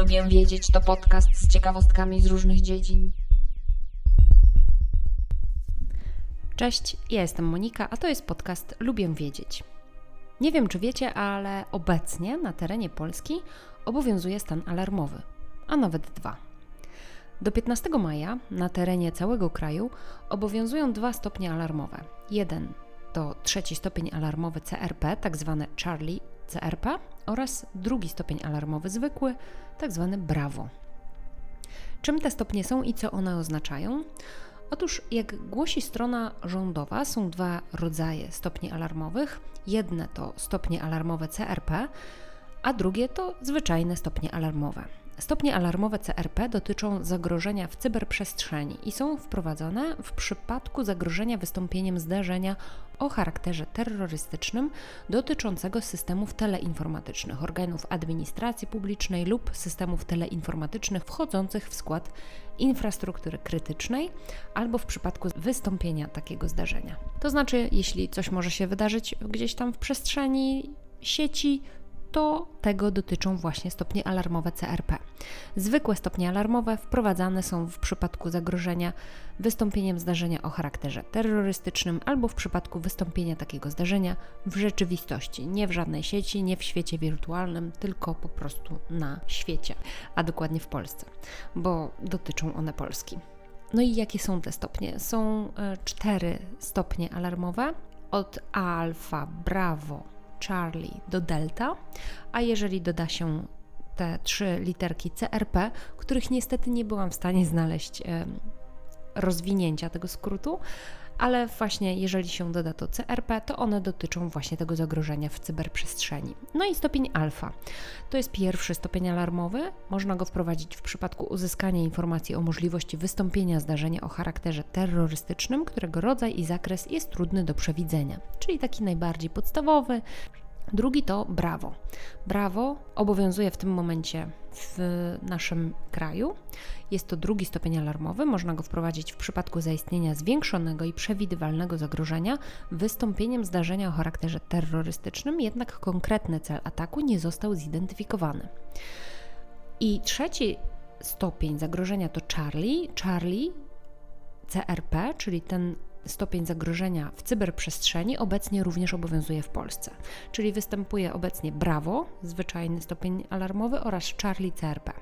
Lubię wiedzieć to podcast z ciekawostkami z różnych dziedzin. Cześć, ja jestem Monika, a to jest podcast Lubię wiedzieć. Nie wiem, czy wiecie, ale obecnie na terenie Polski obowiązuje stan alarmowy, a nawet dwa. Do 15 maja na terenie całego kraju obowiązują dwa stopnie alarmowe. Jeden to trzeci stopień alarmowy CRP, tak zwane Charlie CRP, oraz drugi stopień alarmowy zwykły, tak zwany Bravo. Czym te stopnie są i co one oznaczają? Otóż, jak głosi strona rządowa, są dwa rodzaje stopni alarmowych. Jedne to stopnie alarmowe CRP, a drugie to zwyczajne stopnie alarmowe. Stopnie alarmowe CRP dotyczą zagrożenia w cyberprzestrzeni i są wprowadzone w przypadku zagrożenia wystąpieniem zdarzenia o charakterze terrorystycznym dotyczącego systemów teleinformatycznych, organów administracji publicznej lub systemów teleinformatycznych wchodzących w skład infrastruktury krytycznej albo w przypadku wystąpienia takiego zdarzenia. To znaczy, jeśli coś może się wydarzyć gdzieś tam w przestrzeni sieci, to tego dotyczą właśnie stopnie alarmowe CRP. Zwykłe stopnie alarmowe wprowadzane są w przypadku zagrożenia wystąpieniem zdarzenia o charakterze terrorystycznym albo w przypadku wystąpienia takiego zdarzenia w rzeczywistości, nie w żadnej sieci, nie w świecie wirtualnym, tylko po prostu na świecie, a dokładnie w Polsce, bo dotyczą one Polski. No i jakie są te stopnie? Są e, cztery stopnie alarmowe od alfa, bravo, Charlie do Delta, a jeżeli doda się te trzy literki CRP, których niestety nie byłam w stanie znaleźć rozwinięcia tego skrótu, ale właśnie jeżeli się doda to CRP, to one dotyczą właśnie tego zagrożenia w cyberprzestrzeni. No i stopień alfa. To jest pierwszy stopień alarmowy. Można go wprowadzić w przypadku uzyskania informacji o możliwości wystąpienia zdarzenia o charakterze terrorystycznym, którego rodzaj i zakres jest trudny do przewidzenia, czyli taki najbardziej podstawowy, Drugi to brawo. Brawo obowiązuje w tym momencie w naszym kraju. Jest to drugi stopień alarmowy. Można go wprowadzić w przypadku zaistnienia zwiększonego i przewidywalnego zagrożenia wystąpieniem zdarzenia o charakterze terrorystycznym, jednak konkretny cel ataku nie został zidentyfikowany. I trzeci stopień zagrożenia to Charlie. Charlie CRP, czyli ten stopień zagrożenia w cyberprzestrzeni obecnie również obowiązuje w Polsce. Czyli występuje obecnie Bravo, zwyczajny stopień alarmowy oraz Charlie CRP.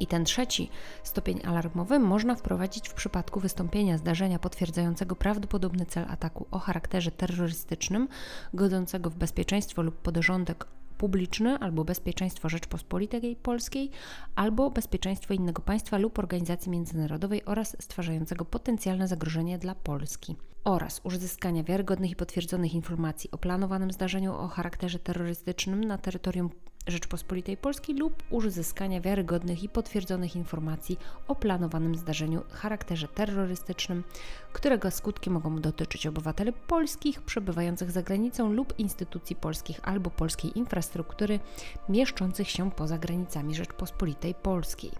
I ten trzeci stopień alarmowy można wprowadzić w przypadku wystąpienia zdarzenia potwierdzającego prawdopodobny cel ataku o charakterze terrorystycznym, godzącego w bezpieczeństwo lub podrządek publiczny albo bezpieczeństwo Rzeczpospolitej Polskiej, albo bezpieczeństwo innego państwa lub organizacji międzynarodowej oraz stwarzającego potencjalne zagrożenie dla Polski oraz uzyskania wiarygodnych i potwierdzonych informacji o planowanym zdarzeniu o charakterze terrorystycznym na terytorium Rzeczpospolitej Polskiej lub uzyskania wiarygodnych i potwierdzonych informacji o planowanym zdarzeniu o charakterze terrorystycznym, którego skutki mogą dotyczyć obywateli polskich przebywających za granicą lub instytucji polskich albo polskiej infrastruktury mieszczących się poza granicami Rzeczpospolitej Polskiej.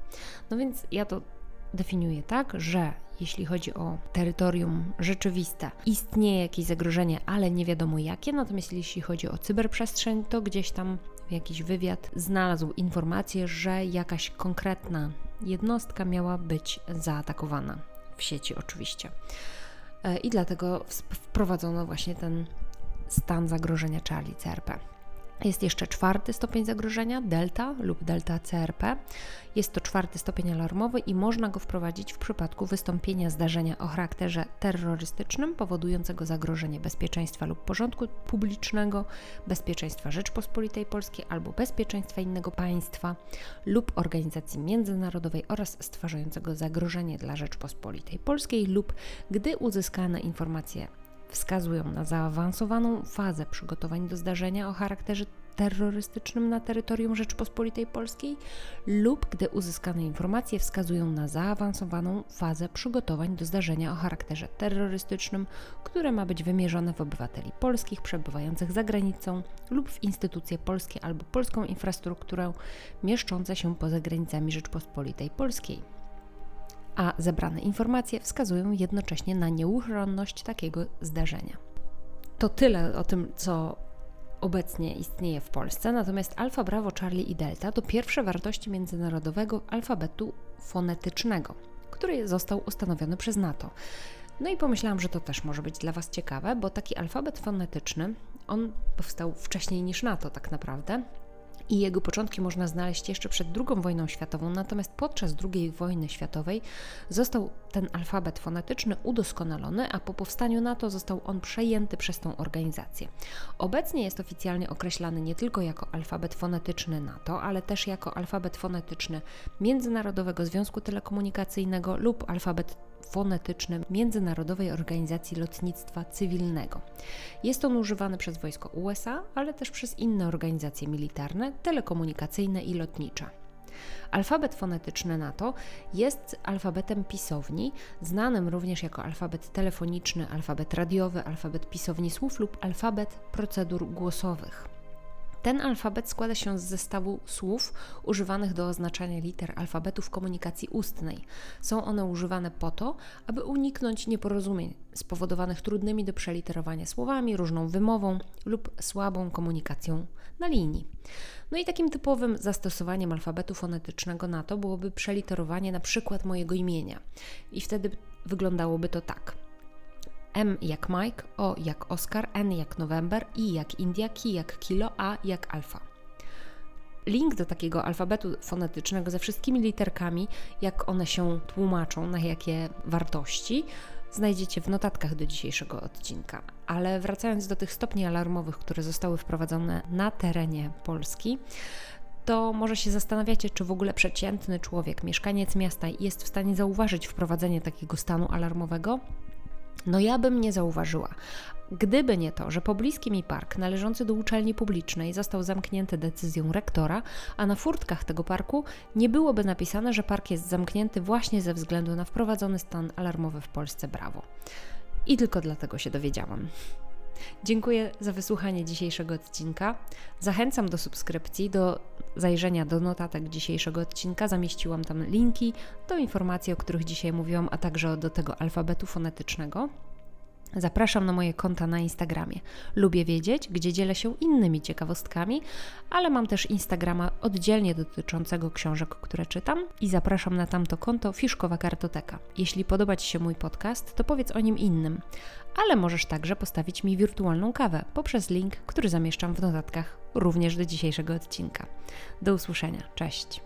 No więc ja to definiuje tak, że jeśli chodzi o terytorium rzeczywiste, istnieje jakieś zagrożenie, ale nie wiadomo jakie, natomiast jeśli chodzi o cyberprzestrzeń, to gdzieś tam jakiś wywiad znalazł informację, że jakaś konkretna jednostka miała być zaatakowana w sieci oczywiście. E, I dlatego wprowadzono właśnie ten stan zagrożenia Charlie CRP. Jest jeszcze czwarty stopień zagrożenia, delta lub delta CRP. Jest to czwarty stopień alarmowy i można go wprowadzić w przypadku wystąpienia zdarzenia o charakterze terrorystycznym powodującego zagrożenie bezpieczeństwa lub porządku publicznego, bezpieczeństwa Rzeczpospolitej Polskiej albo bezpieczeństwa innego państwa lub organizacji międzynarodowej oraz stwarzającego zagrożenie dla Rzeczpospolitej Polskiej lub gdy uzyskane informacje wskazują na zaawansowaną fazę przygotowań do zdarzenia o charakterze terrorystycznym na terytorium Rzeczpospolitej Polskiej lub gdy uzyskane informacje wskazują na zaawansowaną fazę przygotowań do zdarzenia o charakterze terrorystycznym, które ma być wymierzone w obywateli polskich przebywających za granicą lub w instytucje polskie albo polską infrastrukturę mieszczące się poza granicami Rzeczpospolitej Polskiej a zebrane informacje wskazują jednocześnie na nieuchronność takiego zdarzenia. To tyle o tym, co obecnie istnieje w Polsce, natomiast alfa, brawo, Charlie i delta to pierwsze wartości międzynarodowego alfabetu fonetycznego, który został ustanowiony przez NATO. No i pomyślałam, że to też może być dla Was ciekawe, bo taki alfabet fonetyczny, on powstał wcześniej niż NATO tak naprawdę, i jego początki można znaleźć jeszcze przed II wojną światową, natomiast podczas II wojny światowej został ten alfabet fonetyczny udoskonalony, a po powstaniu NATO został on przejęty przez tą organizację. Obecnie jest oficjalnie określany nie tylko jako alfabet fonetyczny NATO, ale też jako alfabet fonetyczny Międzynarodowego Związku Telekomunikacyjnego lub alfabet fonetyczny Międzynarodowej Organizacji Lotnictwa Cywilnego. Jest on używany przez wojsko USA, ale też przez inne organizacje militarne, telekomunikacyjne i lotnicze. Alfabet fonetyczny NATO jest alfabetem pisowni, znanym również jako alfabet telefoniczny, alfabet radiowy, alfabet pisowni słów lub alfabet procedur głosowych. Ten alfabet składa się z zestawu słów używanych do oznaczania liter alfabetu w komunikacji ustnej. Są one używane po to, aby uniknąć nieporozumień spowodowanych trudnymi do przeliterowania słowami, różną wymową lub słabą komunikacją na linii. No i takim typowym zastosowaniem alfabetu fonetycznego na to byłoby przeliterowanie na przykład mojego imienia. I wtedy wyglądałoby to tak. M jak Mike, O jak Oscar, N jak November, I jak India, K jak Kilo, A jak Alfa. Link do takiego alfabetu fonetycznego ze wszystkimi literkami, jak one się tłumaczą, na jakie wartości, znajdziecie w notatkach do dzisiejszego odcinka. Ale wracając do tych stopni alarmowych, które zostały wprowadzone na terenie Polski, to może się zastanawiacie, czy w ogóle przeciętny człowiek, mieszkaniec miasta jest w stanie zauważyć wprowadzenie takiego stanu alarmowego? No ja bym nie zauważyła. Gdyby nie to, że pobliski mi park należący do uczelni publicznej został zamknięty decyzją rektora, a na furtkach tego parku nie byłoby napisane, że park jest zamknięty właśnie ze względu na wprowadzony stan alarmowy w Polsce Brawo. I tylko dlatego się dowiedziałam. Dziękuję za wysłuchanie dzisiejszego odcinka. Zachęcam do subskrypcji, do zajrzenia do notatek dzisiejszego odcinka. Zamieściłam tam linki do informacji, o których dzisiaj mówiłam, a także do tego alfabetu fonetycznego. Zapraszam na moje konta na Instagramie. Lubię wiedzieć, gdzie dzielę się innymi ciekawostkami, ale mam też Instagrama oddzielnie dotyczącego książek, które czytam i zapraszam na tamto konto Fiszkowa Kartoteka. Jeśli podoba Ci się mój podcast, to powiedz o nim innym, ale możesz także postawić mi wirtualną kawę poprzez link, który zamieszczam w notatkach również do dzisiejszego odcinka. Do usłyszenia. Cześć.